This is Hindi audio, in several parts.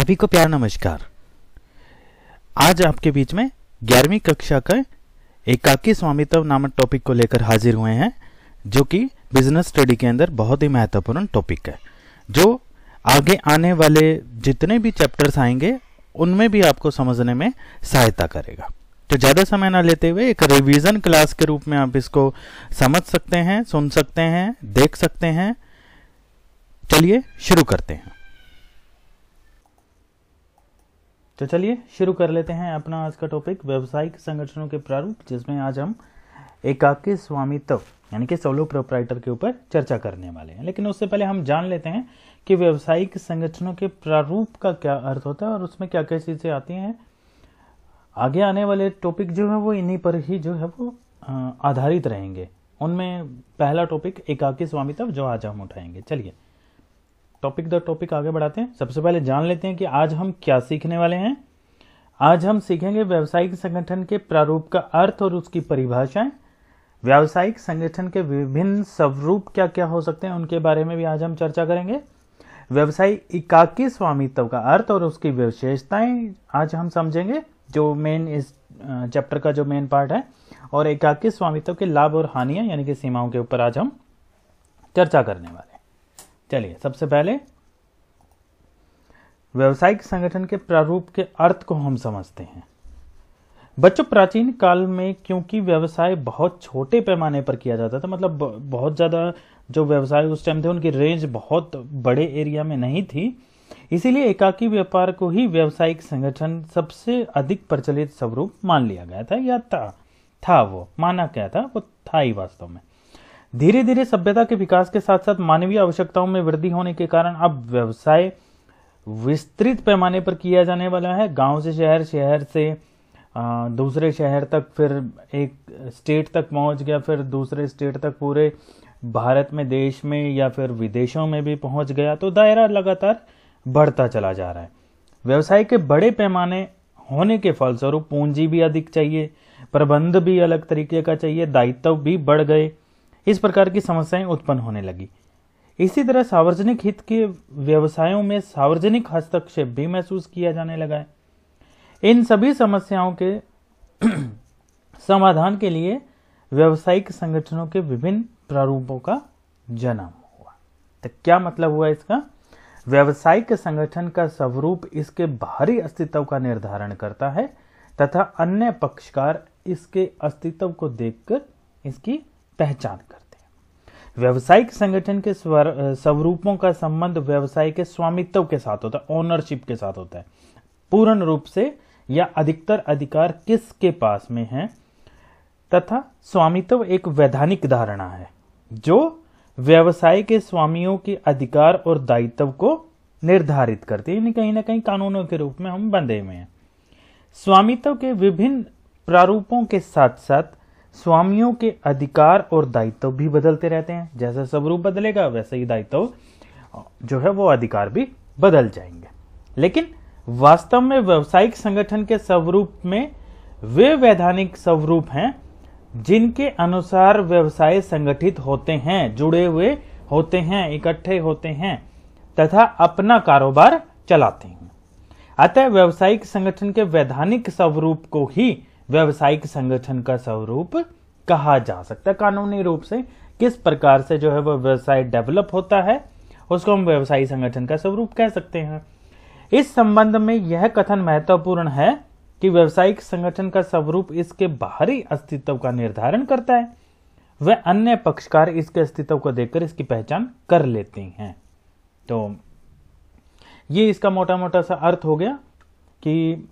सभी को प्यार नमस्कार। आज आपके बीच में ग्यारहवीं कक्षा का एकाकी स्वामित्व नामक टॉपिक को लेकर हाजिर हुए हैं, जो कि बिज़नेस स्टडी के अंदर बहुत ही महत्वपूर्ण टॉपिक है, जो आगे आने वाले जितने भी चैप्टर्स आएँगे, उनमें भी आपको समझने में सहायता करेगा। तो ज़्यादा समय ना लेते हुए एक रिवीजन क्लास के रूप में आप इसको समझ सकते हैं, सुन सकते हैं, देख सकते हैं। चलिए शुरू करते हैं। तो चलिए शुरू कर लेते हैं अपना आज का टॉपिक व्यवसायिक संगठनों के प्रारूप, जिसमें आज हम एकाकी स्वामित्व यानी कि सोलो प्रोपराइटर के ऊपर चर्चा करने वाले हैं। लेकिन उससे पहले हम जान लेते हैं कि व्यवसायिक संगठनों के प्रारूप का क्या अर्थ होता है और उसमें क्या क्या चीज़ें आती हैं। आगे आने वाले टॉपिक जो है, वो इन्हीं पर ही जो है, वो आधारित रहेंगे। उनमें पहला टॉपिक एकाकी स्वामित्व जो आज हम उठाएँगे। चलिए। टॉपिक द टॉपिक आगे बढ़ाते हैं। सबसे पहले जान लेते हैं कि आज हम क्या सीखने वाले हैं। आज हम सीखेंगे व्यावसायिक संगठन के प्रारूप का अर्थ और उसकी परिभाषाएँ। व्यावसायिक संगठन के विभिन्न स्वरूप क्या क्या हो सकते हैं, उनके बारे में भी आज हम चर्चा करेंगे। व्यवसायी एकाकी स्वामित्व का अर्थ और उसकी विशेषताएँ आज हम समझेंगे, जो मेन इस चैप्टर का जो मेन पार्ट है। और एकाकी स्वामित्व के लाभ और हानियाँ, यानी कि सीमाओं के ऊपर आज हम चर्चा करने वाले चलिए, सबसे पहले व्यवसायिक संगठन के प्रारूप के अर्थ को हम समझते हैं। बच्चों, प्राचीन काल में क्योंकि व्यवसाय बहुत छोटे पैमाने पर किया जाता था मतलब बहुत ज़्यादा जो व्यवसाय उस टाइम थे, उनकी रेंज बहुत बड़े एरिया में नहीं थी। इसीलिए एकाकी व्यापार को ही व्यवसायिक संगठन सबसे अधिक प्रचलित स्वरूप मान लिया गया था, या था था वो, माना क्या था, वो था ही वास्तव में। धीरे धीरे सभ्यता के विकास के साथ साथ मानवीय आवश्यकताओं में वृद्धि होने के कारण अब व्यवसाय विस्तृत पैमाने पर किया जाने वाला है। गाँव से शहर शहर से दूसरे शहर तक फिर एक स्टेट तक पहुँच गया, फिर दूसरे स्टेट तक पूरे भारत में, देश में या फिर विदेशों में भी पहुँच गया। तो दायरा लगातार बढ़ता चला जा रहा है। व्यवसाय के बड़े पैमाने होने के फलस्वरूप पूंजी भी अधिक चाहिए, प्रबंध भी अलग तरीके का चाहिए, दायित्व भी बढ़ गए। इस प्रकार की समस्याएँ उत्पन्न होने लगी। इसी तरह सार्वजनिक हित के व्यवसायों में सार्वजनिक हस्तक्षेप भी महसूस किया जाने लगा है। इन सभी समस्याओं के समाधान के लिए व्यवसायिक संगठनों के विभिन्न प्रारूपों का जन्म हुआ। तो क्या मतलब हुआ इसका? व्यवसायिक संगठन का स्वरूप इसके बाहरी अस्तित्व का निर्धारण करता है तथा अन्य पक्षकार इसके अस्तित्व को देखकर इसकी पहचान करते हैं। व्यवसायिक संगठन के स्वरूपों का संबंध व्यवसाय के स्वामित्व के साथ होता है ओनरशिप के साथ होता है। पूर्ण रूप से या अधिकतर अधिकार किसके पास में है? तथा स्वामित्व एक वैधानिक धारणा है, जो व्यवसाय के स्वामियों के अधिकार और दायित्व को निर्धारित करती है। कहीं ना कहीं कानूनों के रूप में हम बंधे हुए हैं। स्वामित्व के विभिन्न प्रारूपों के साथ साथ स्वामियों के अधिकार और दायित्व भी बदलते रहते हैं। जैसे स्वरूप बदलेगा, वैसे ही दायित्व जो है वो अधिकार भी बदल जाएँगे। लेकिन वास्तव में व्यावसायिक संगठन के स्वरूप में वे वैधानिक स्वरूप हैं, जिनके अनुसार व्यवसाय संगठित होते हैं, जुड़े हुए होते हैं, इकट्ठे होते हैं, तथा अपना कारोबार चलाते हैं। अतः व्यवसायिक संगठन के वैधानिक स्वरूप को ही व्यवसायिक संगठन का स्वरूप कहा जा सकता है, कानूनी रूप से। किस प्रकार से जो है वह व्यवसाय डेवलप होता है, उसको हम व्यवसायी संगठन का स्वरूप कह सकते हैं। इस संबंध में यह कथन महत्वपूर्ण है कि व्यवसायिक संगठन का स्वरूप इसके बाहरी अस्तित्व का निर्धारण करता है। वह अन्य पक्षकार इसके अस्तित्व को देखकर इसकी पहचान कर लेते हैं। तो ये इसका मोटा मोटा सा अर्थ हो गया कि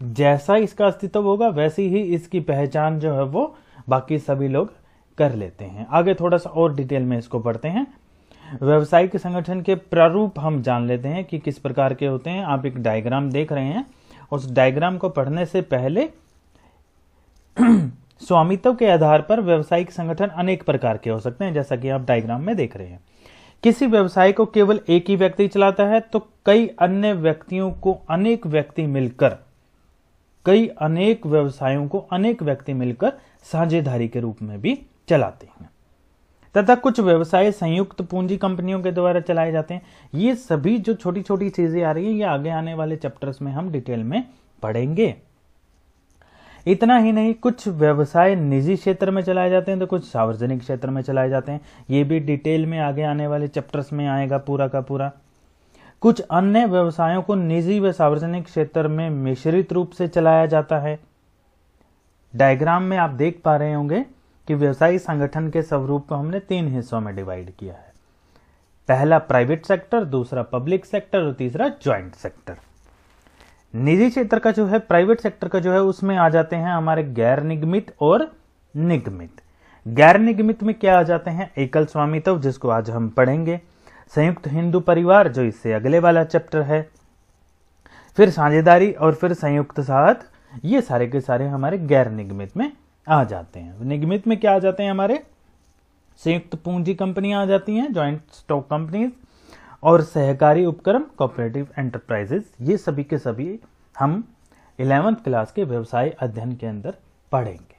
जैसा इसका अस्तित्व होगा, वैसी ही इसकी पहचान जो है वो बाकी सभी लोग कर लेते हैं। आगे थोड़ा सा और डिटेल में इसको पढ़ते हैं। व्यवसायिक संगठन के प्रारूप हम जान लेते हैं कि किस प्रकार के होते हैं। आप एक डायग्राम देख रहे हैं। उस डायग्राम को पढ़ने से पहले स्वामित्व के आधार पर व्यवसायिक संगठन अनेक प्रकार के हो सकते हैं, जैसा कि आप डायग्राम में देख रहे हैं। किसी व्यवसाय को केवल एक ही व्यक्ति चलाता है तो कई अन्य व्यक्तियों को अनेक व्यक्ति मिलकर कई अनेक व्यवसायों को अनेक व्यक्ति मिलकर साझेदारी के रूप में भी चलाते हैं। तथा कुछ व्यवसाय संयुक्त पूंजी कंपनियों के द्वारा चलाए जाते हैं। ये सभी जो छोटी छोटी चीज़ें आ रही है, ये आगे आने वाले चैप्टर्स में हम डिटेल में पढ़ेंगे। इतना ही नहीं, कुछ व्यवसाय निजी क्षेत्र में चलाए जाते हैं तो कुछ सार्वजनिक क्षेत्र में चलाए जाते हैं। ये भी डिटेल में आगे आने वाले चैप्टर्स में आएगा पूरा का पूरा। कुछ अन्य व्यवसायों को निजी व सार्वजनिक क्षेत्र में मिश्रित रूप से चलाया जाता है। डायग्राम में आप देख पा रहे होंगे कि व्यवसायी संगठन के स्वरूप को हमने तीन हिस्सों में डिवाइड किया है। पहला प्राइवेट सेक्टर, दूसरा पब्लिक सेक्टर और तीसरा ज्वाइंट सेक्टर। निजी क्षेत्र का जो है, प्राइवेट सेक्टर का जो है, उसमें आ जाते हैं हमारे गैर निगमित और निगमित। गैर निगमित में क्या आ जाते हैं? एकल स्वामित्व जिसको आज हम पढ़ेंगे। संयुक्त हिंदू परिवार, जो इससे अगले वाला चैप्टर है। फिर साझेदारी और फिर संयुक्त साथ, ये सारे के सारे हमारे गैर निगमित में आ जाते हैं। निगमित में क्या आ जाते हैं हमारे? संयुक्त पूंजी कंपनियाँ आ जाती हैं ज्वाइंट स्टॉक कंपनीज़ और सहकारी उपक्रम कोऑपरेटिव एंटरप्राइजेस ये सभी के सभी हम इलेवेंथ क्लास के व्यवसाय अध्ययन के अंदर पढ़ेंगे।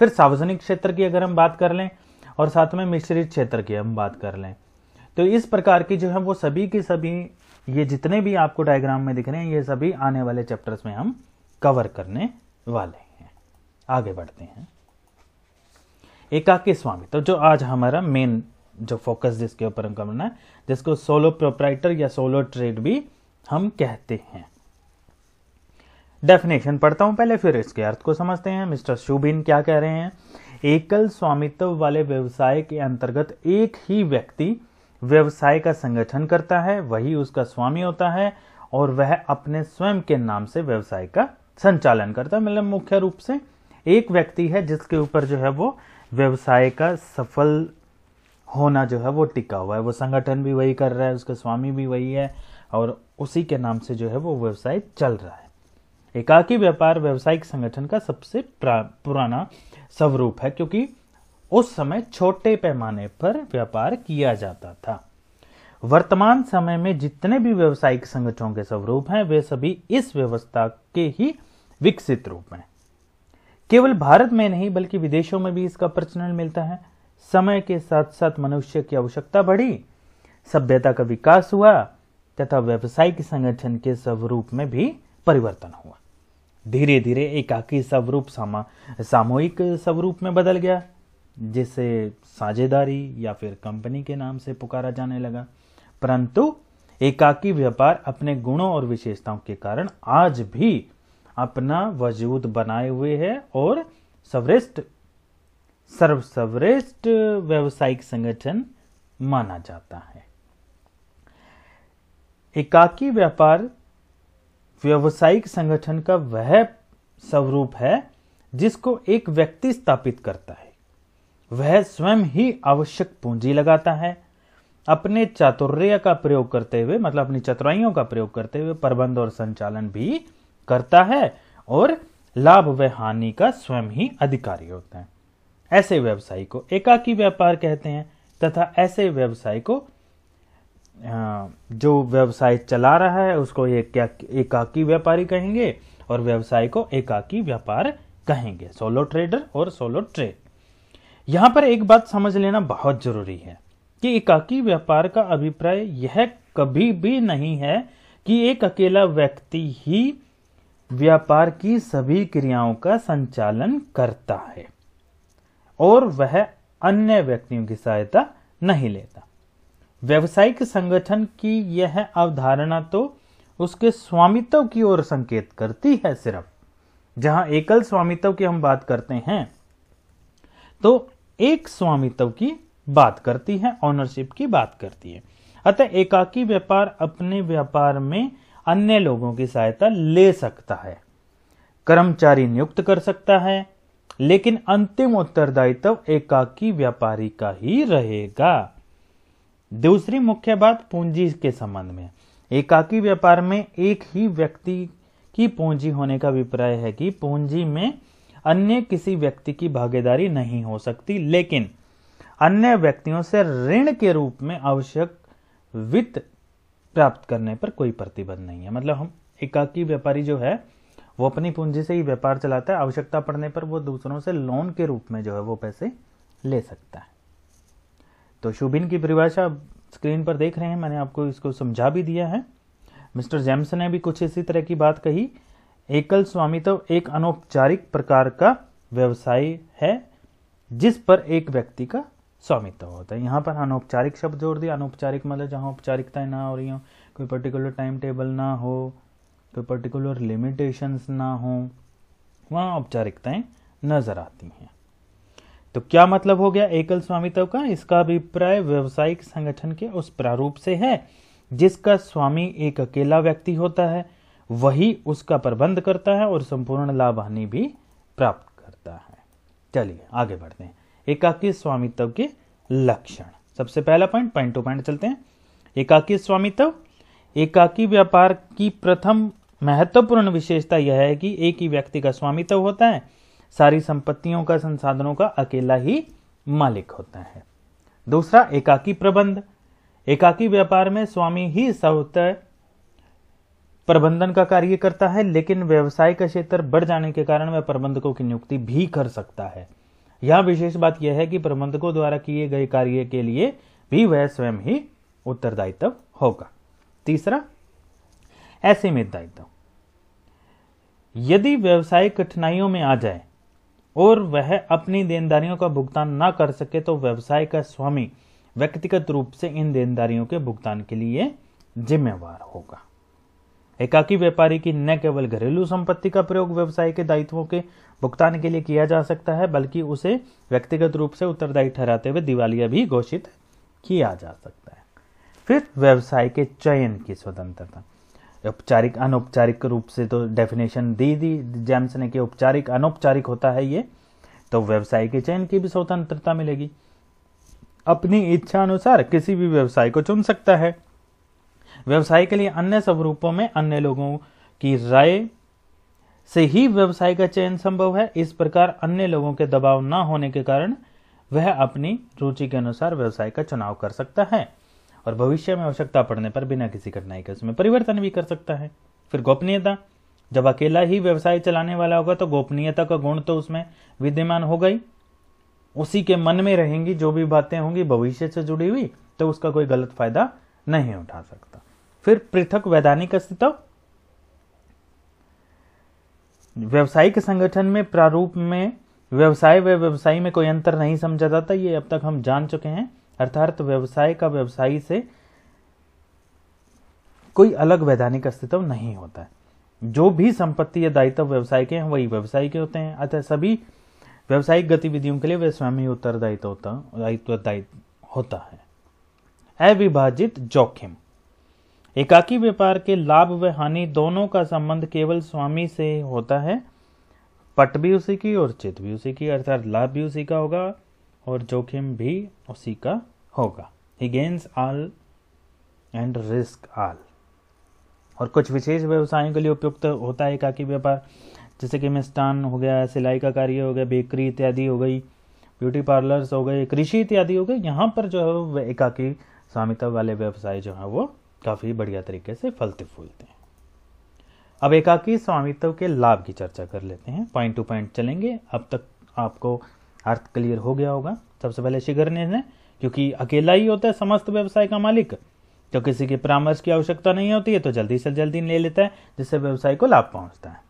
फिर सार्वजनिक क्षेत्र की अगर हम बात कर लें, और साथ में मिश्रित क्षेत्र की हम बात कर लें तो इस प्रकार की जो है वो सभी के सभी, ये जितने भी आपको डायग्राम में दिख रहे हैं, ये सभी आने वाले चैप्टर्स में हम कवर करने वाले हैं। आगे बढ़ते हैं। एकाकी स्वामी तो जो आज हमारा मेन जो फोकस जिसके ऊपर हम करना है, जिसको सोलो प्रोपराइटर या सोलो ट्रेड भी हम कहते हैं। डेफिनेशन पढ़ता हूँ पहले, फिर इसके अर्थ को समझते हैं। मिस्टर शुबिन क्या कह रहे हैं? एकल स्वामित्व वाले व्यवसाय के अंतर्गत एक ही व्यक्ति व्यवसाय का संगठन करता है, वही उसका स्वामी होता है और वह अपने स्वयं के नाम से व्यवसाय का संचालन करता है। मतलब मुख्य रूप से एक व्यक्ति है जिसके ऊपर जो है वो व्यवसाय का सफल होना जो है वो टिका हुआ है। वो संगठन भी वही कर रहा है, उसका स्वामी भी वही है और उसी के नाम से जो है वो व्यवसाय चल रहा है। एकाकी व्यापार व्यवसायिक संगठन का सबसे पुराना स्वरूप है क्योंकि उस समय छोटे पैमाने पर व्यापार किया जाता था। वर्तमान समय में जितने भी व्यवसायिक संगठनों के स्वरूप हैं, वे सभी इस व्यवस्था के ही विकसित रूप हैं। केवल भारत में नहीं, बल्कि विदेशों में भी इसका प्रचलन मिलता है। समय के साथ साथ मनुष्य की आवश्यकता बढ़ी, सभ्यता का विकास हुआ, तथा व्यवसायिक संगठन के स्वरूप में भी परिवर्तन हुआ। धीरे धीरे एकाकी स्वरूप सामूहिक स्वरूप में बदल गया। जिसे साझेदारी या फिर कंपनी के नाम से पुकारा जाने लगा। परंतु एकाकी व्यापार अपने गुणों और विशेषताओं के कारण आज भी अपना वजूद बनाए हुए है और सर्वश्रेष्ठ सर्वश्रेष्ठ व्यवसायिक संगठन माना जाता है। एकाकी व्यापार व्यवसायिक संगठन का वह स्वरूप है जिसको एक व्यक्ति स्थापित करता है। वह स्वयं ही आवश्यक पूंजी लगाता है। अपने चातुर्य का प्रयोग करते हुए मतलब अपनी चतुराइयों का प्रयोग करते हुए प्रबंध और संचालन भी करता है और लाभ व हानि का स्वयं ही अधिकारी होता है। ऐसे व्यवसायी को एकाकी व्यापार कहते हैं तथा ऐसे व्यवसाय को जो व्यवसाय चला रहा है, उसको एक, एकाकी व्यापारी कहेंगे और व्यवसाय को एकाकी व्यापार कहेंगे। सोलो ट्रेडर और सोलो ट्रेड। यहाँ पर एक बात समझ लेना बहुत ज़रूरी है कि एकाकी व्यापार का अभिप्राय यह कभी भी नहीं है कि एक अकेला व्यक्ति ही व्यापार की सभी क्रियाओं का संचालन करता है और वह अन्य व्यक्तियों की सहायता नहीं लेता। व्यवसायिक संगठन की यह अवधारणा तो उसके स्वामित्व की ओर संकेत करती है सिर्फ़। जहाँ एकल स्वामित्व की हम बात करते हैं तो एक स्वामित्व की बात करती है ऑनरशिप की बात करती है। अतः एकाकी व्यापार अपने व्यापार में अन्य लोगों की सहायता ले सकता है। कर्मचारी नियुक्त कर सकता है, लेकिन अंतिम उत्तरदायित्व एकाकी व्यापारी का ही रहेगा। दूसरी मुख्य बात पूंजी के संबंध में। एकाकी व्यापार में एक ही व्यक्ति की पूंजी होने का अभिप्राय है कि पूंजी में अन्य किसी व्यक्ति की भागीदारी नहीं हो सकती, लेकिन अन्य व्यक्तियों से ऋण के रूप में आवश्यक वित्त प्राप्त करने पर कोई प्रतिबंध नहीं है। मतलब हम एकाकी व्यापारी जो है, वो अपनी पूंजी से ही व्यापार चलाता है, आवश्यकता पड़ने पर वो दूसरों से लोन के रूप में जो है वो पैसे ले सकता है। तो शुभिन की परिभाषा स्क्रीन पर देख रहे हैं, मैंने आपको इसको समझा भी दिया है। मिस्टर जेम्स ने भी कुछ इसी तरह की बात कही एकल स्वामित्व एक अनौपचारिक प्रकार का व्यवसाय है, जिस पर एक व्यक्ति का स्वामित्व होता है। यहाँ पर अनौपचारिक शब्द जोड़ दिया। अनौपचारिक मतलब जहाँ औपचारिकताएँ ना हो रही हो, कोई पर्टिकुलर टाइम टेबल ना हो, कोई पर्टिकुलर लिमिटेशंस ना हो, वहाँ औपचारिकताएँ नज़र आती हैं। तो क्या मतलब हो गया एकल स्वामित्व का? इसका अभिप्राय व्यवसायिक संगठन के उस प्रारूप से है, जिसका स्वामी एक अकेला व्यक्ति होता है वही उसका प्रबंध करता है और संपूर्ण लाभ हानि भी प्राप्त करता है। चलिए, आगे बढ़ते हैं। एकाकी स्वामित्व के लक्षण। सबसे पहला पॉइंट पॉइंट टू पॉइंट चलते हैं। एकाकी स्वामित्व एकाकी व्यापार की प्रथम महत्वपूर्ण विशेषता यह है कि एक ही व्यक्ति का स्वामित्व होता है। सारी संपत्तियों का, संसाधनों का अकेला ही मालिक होता है। दूसरा, एकाकी प्रबंध। एकाकी व्यापार में स्वामी ही स्वतः प्रबंधन का कार्य करता है, लेकिन व्यवसाय का क्षेत्र बढ़ जाने के कारण वह प्रबंधकों की नियुक्ति भी कर सकता है। यह विशेष बात यह है कि प्रबंधकों द्वारा किए गए कार्य के लिए भी वह स्वयं ही उत्तरदायित्व होगा। तीसरा असीमित दायित्व। यदि व्यवसाय कठिनाइयों में आ जाए और वह अपनी देनदारियों का भुगतान ना कर सके तो व्यवसाय का स्वामी व्यक्तिगत रूप से इन देनदारियों के भुगतान के लिए जिम्मेवार होगा। एकाकी व्यापारी की न केवल घरेलू संपत्ति का प्रयोग व्यवसाय के दायित्वों के भुगतान के लिए किया जा सकता है, बल्कि उसे व्यक्तिगत रूप से उत्तरदायी ठहराते हुए दिवालिया भी घोषित किया जा सकता है। फिर व्यवसाय के चयन की स्वतंत्रता। औपचारिक, अनौपचारिक रूप से तो डेफिनेशन दी दी, जेम्स ने कि औपचारिक, अनौपचारिक होता है ये तो व्यवसाय के चयन की भी स्वतंत्रता मिलेगी। अपनी इच्छा अनुसार किसी भी व्यवसाय को चुन सकता है। व्यवसाय के लिए अन्य स्वरूपों में अन्य लोगों की राय से ही व्यवसाय का चयन संभव है। इस प्रकार अन्य लोगों के दबाव न होने के कारण वह अपनी रुचि के अनुसार व्यवसाय का चुनाव कर सकता है और भविष्य में आवश्यकता पड़ने पर बिना किसी कठिनाई के उसमें परिवर्तन भी कर सकता है। फिर गोपनीयता। जब अकेला ही व्यवसाय चलाने वाला होगा तो गोपनीयता का गुण तो उसमें विद्यमान ही उसी के मन में रहेंगी, जो भी बातें होंगी, भविष्य से जुड़ी हुई तो उसका कोई गलत फ़ायदा नहीं उठा सकता। फिर पृथक वैधानिक अस्तित्व। व्यवसायिक संगठन में प्रारूप में व्यवसाय व व्यवसायी में कोई अंतर नहीं समझा जाता, ये अब तक हम जान चुके हैं। अर्थात व्यवसाय का व्यवसायी से कोई अलग वैधानिक अस्तित्व नहीं होता है। जो भी संपत्ति या दायित्व व्यवसाय के हैं, वही व्यवसाय के होते हैं। अतः सभी व्यवसायिक गतिविधियों के लिए वे स्वयं ही उत्तरदायित्व होता, दायित्व दायित्व होता है। अविभाजित जोखिम। एकाकी व्यापार के लाभ व हानि दोनों का संबंध केवल स्वामी से होता है। पट भी उसी की और चित भी उसी की, अर्थात लाभ भी उसी का होगा और जोखिम भी उसी का होगा। ही gains all and risk all और कुछ विशेष व्यवसायों के लिए उपयुक्त होता है एकाकी व्यापार, जैसे कि मिष्टान हो गया, सिलाई का कार्य हो गया, बेकरी इत्यादि हो गई, ब्यूटी पार्लर्स हो गए, कृषि इत्यादि हो गए, यहाँ पर जो है एकाकी स्वामित्व वाले व्यवसाय जो है वो काफ़ी बढ़िया तरीके से फलते फूलते हैं। अब एकाकी स्वामित्व के लाभ की चर्चा कर लेते हैं। पॉइंट टू पॉइंट चलेंगे। अब तक आपको अर्थ क्लियर हो गया होगा। सबसे पहले शिखर ने क्योंकि अकेला ही होता है समस्त व्यवसाय का मालिक। तो किसी के परामर्श की आवश्यकता नहीं होती है तो जल्दी से जल्दी ले लेता है, जिससे व्यवसाय को लाभ पहुँचता है।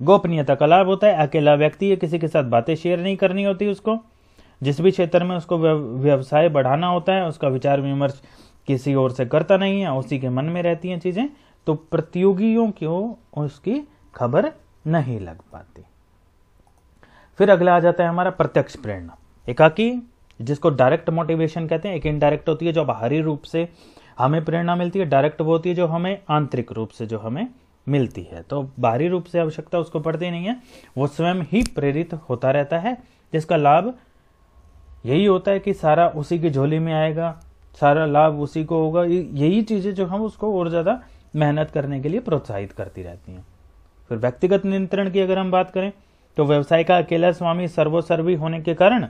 गोपनीयता का लाभ होता है। अकेला व्यक्ति है किसी के साथ बातें शेयर नहीं करनी होती उसको। जिस भी क्षेत्र में उसको व्यवसाय बढ़ाना होता है, उसका विचार विमर्श किसी और से करता नहीं है, उसी के मन में रहती हैं चीज़ें तो प्रतियोगियों को उसकी खबर नहीं लग पाती। फिर अगला आ जाता है हमारा प्रत्यक्ष प्रेरणा। एकाकी, जिसको डायरेक्ट मोटिवेशन कहते हैं, एक इनडायरेक्ट होती है जो बाहरी रूप से हमें प्रेरणा मिलती है डायरेक्ट वो होती है जो हमें आंतरिक रूप से जो हमें मिलती है। तो बाहरी रूप से आवश्यकता उसको पड़ती नहीं है, वो स्वयं ही प्रेरित होता रहता है, जिसका लाभ यही होता है कि सारा उसी की झोली में आएगा सारा लाभ उसी को होगा। यही चीज़ें जो हम उसको और ज़्यादा मेहनत करने के लिए प्रोत्साहित करती रहती हैं। फिर व्यक्तिगत नियंत्रण की अगर हम बात करें तो व्यवसाय का अकेला स्वामी सर्वोसर्वी होने के कारण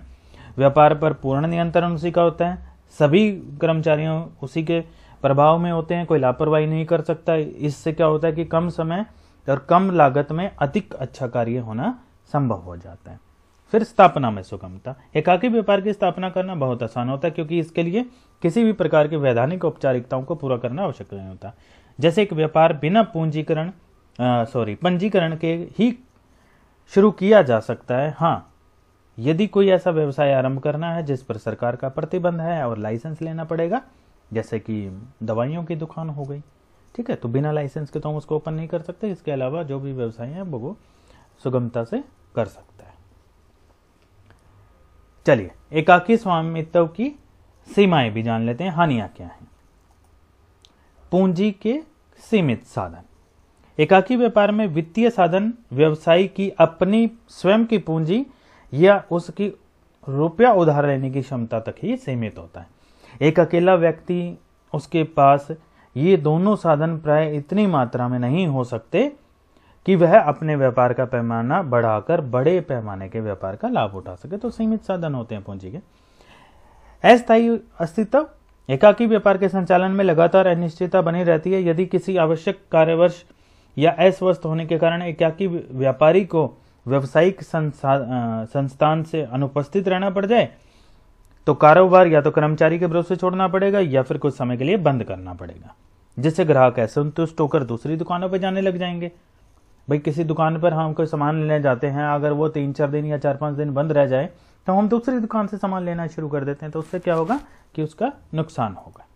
व्यापार पर पूर्ण नियंत्रण उसी का होता है। सभी कर्मचारियों उसी के प्रभाव में होते हैं, कोई लापरवाही नहीं कर सकता। इससे क्या होता है कि कम समय और कम लागत में अधिक अच्छा कार्य होना संभव हो जाता है। फिर स्थापना में सुगमता। एकाकी व्यापार की स्थापना करना बहुत आसान होता है, क्योंकि इसके लिए किसी भी प्रकार की वैधानिक औपचारिकताओं को पूरा करना आवश्यक नहीं होता। जैसे एक व्यापार बिना पूंजीकरण सॉरी पंजीकरण के ही शुरू किया जा सकता है। हाँ यदि कोई ऐसा व्यवसाय आरंभ करना है, जिस पर सरकार का प्रतिबंध है और लाइसेंस लेना पड़ेगा, जैसे कि दवाइयों की दुकान हो गई, ठीक है तो बिना लाइसेंस के तो हम उसको ओपन नहीं कर सकते। इसके अलावा जो भी व्यवसाय है वो सुगमता से कर सकता है। चलिए, एकाकी स्वामित्व की सीमाएँ भी जान लेते हैं। हानियाँ क्या हैं? पूंजी के सीमित साधन। एकाकी व्यापार में वित्तीय साधन, व्यवसायी की अपनी स्वयं की पूंजी या उसकी रुपया उधार लेने की क्षमता तक ही सीमित होता है। एक अकेला व्यक्ति, उसके पास ये दोनों साधन प्राय इतनी मात्रा में नहीं हो सकते कि वह अपने व्यापार का पैमाना बढ़ाकर बड़े पैमाने के व्यापार का लाभ उठा सके। तो सीमित साधन होते हैं पूंजी के। अस्थायी अस्तित्व, एकाकी व्यापार के संचालन में लगातार अनिश्चितता बनी रहती है। यदि किसी आवश्यक कार्यवर्ष या अस्वस्थ होने के कारण एकाकी व्यापारी को व्यवसायिक संस्थान से अनुपस्थित रहना पड़ जाए तो कारोबार या तो कर्मचारी के भरोसे छोड़ना पड़ेगा या फिर कुछ समय के लिए बंद करना पड़ेगा, जिससे ग्राहक असंतुष्ट होकर दूसरी दुकानों पर जाने लग जाएँगे। भाई किसी दुकान पर हम कोई सामान लेने जाते हैं, अगर वो तीन, चार दिन या चार, पाँच दिन बंद रह जाए तो हम दूसरी दुकान से सामान लेना शुरू कर देते हैं तो उससे क्या होगा कि उसका नुकसान होगा।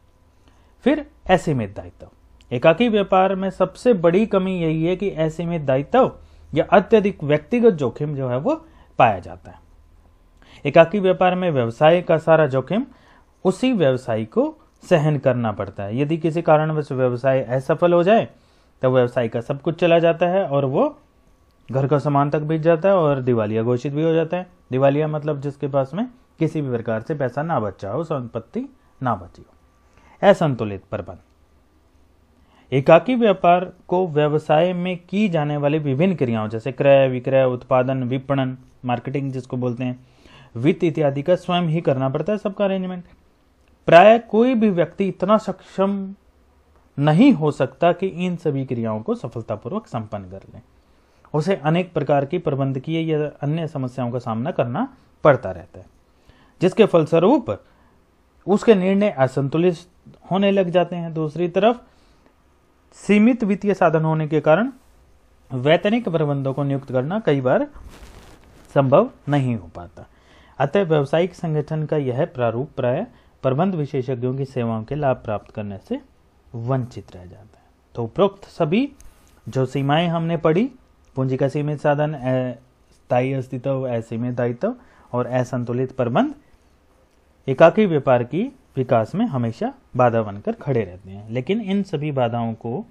फिर असीमित दायित्व। एकाकी व्यापार में सबसे बड़ी कमी यही है कि असीमित दायित्व या अत्यधिक व्यक्तिगत जोखिम जो है वो पाया जाता है। एकाकी व्यापार में व्यवसाय का सारा जोखिम उसी व्यवसायी को सहन करना पड़ता है। यदि किसी कारणवश व्यवसाय असफल हो जाए तो व्यवसाय का सब कुछ चला जाता है और वो घर का सामान तक बीत जाता है और दिवालिया घोषित भी हो जाता है। दिवालिया मतलब जिसके पास में किसी भी प्रकार से पैसा ना बचा हो, संपत्ति ना बची हो। असंतुलित प्रबंध। एकाकी व्यापार को व्यवसाय में की जाने वाली विभिन्न क्रियाओं जैसे क्रय, विक्रय, उत्पादन, विपणन, मार्केटिंग जिसको बोलते हैं, वित्त इत्यादि का स्वयं ही करना पड़ता है सबका अरेंजमेंट प्राय कोई भी व्यक्ति इतना सक्षम नहीं हो सकता कि इन सभी क्रियाओं को सफलतापूर्वक संपन्न कर ले। उसे अनेक प्रकार की प्रबंधकीय या अन्य समस्याओं का सामना करना पड़ता रहता है, जिसके फलस्वरूप उसके निर्णय असंतुलित होने लग जाते हैं। दूसरी तरफ़, सीमित वित्तीय साधन होने के कारण वैतनिक प्रबंधों को नियुक्त करना कई बार संभव नहीं हो पाता। अतः व्यवसायिक संगठन का यह प्रारूप प्राय प्रबंध विशेषज्ञों की सेवाओं के लाभ प्राप्त करने से वंचित रह जाता है। तो उपरोक्त सभी जो सीमाएँ हमने पढ़ी, पूंजी का सीमित साधन स्थायी अस्तित्व, असीमित दायित्व और असंतुलित प्रबंध, एकाकी व्यापार की विकास में हमेशा बाधा बनकर खड़े रहते हैं। लेकिन इन सभी बाधाओं को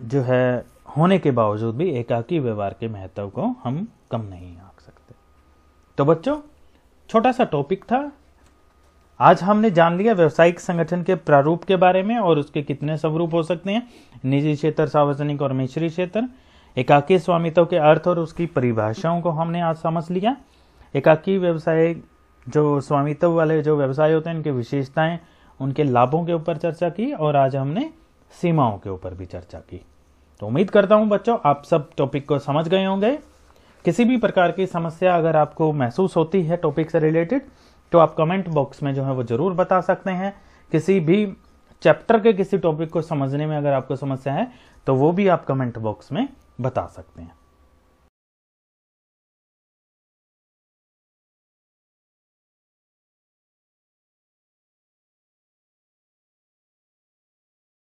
जो है, होने के बावजूद भी एकाकी व्यवहार के महत्व को हम कम नहीं आंक सकते। तो बच्चों, छोटा सा टॉपिक था आज हमने जान लिया व्यवसायिक संगठन के प्रारूप के बारे में और उसके कितने स्वरूप हो सकते हैं। निजी क्षेत्र, सार्वजनिक और मिश्री क्षेत्र। एकाकी स्वामित्व के अर्थ और उसकी परिभाषाओं को हमने आज समझ लिया। एकाकी व्यवसाय, जो स्वामित्व वाले जो व्यवसाय होते हैं इनकी विशेषताएँ, उनके लाभों के ऊपर चर्चा की और आज हमने सीमाओं के ऊपर भी चर्चा की। तो उम्मीद करता हूँ बच्चों, आप सब टॉपिक को समझ गए होंगे। किसी भी प्रकार की समस्या अगर आपको महसूस होती है टॉपिक से रिलेटेड तो आप कमेंट बॉक्स में जो है वो ज़रूर बता सकते हैं। किसी भी चैप्टर के किसी टॉपिक को समझने में अगर आपको समस्या है तो वो भी आप कमेंट बॉक्स में बता सकते हैं।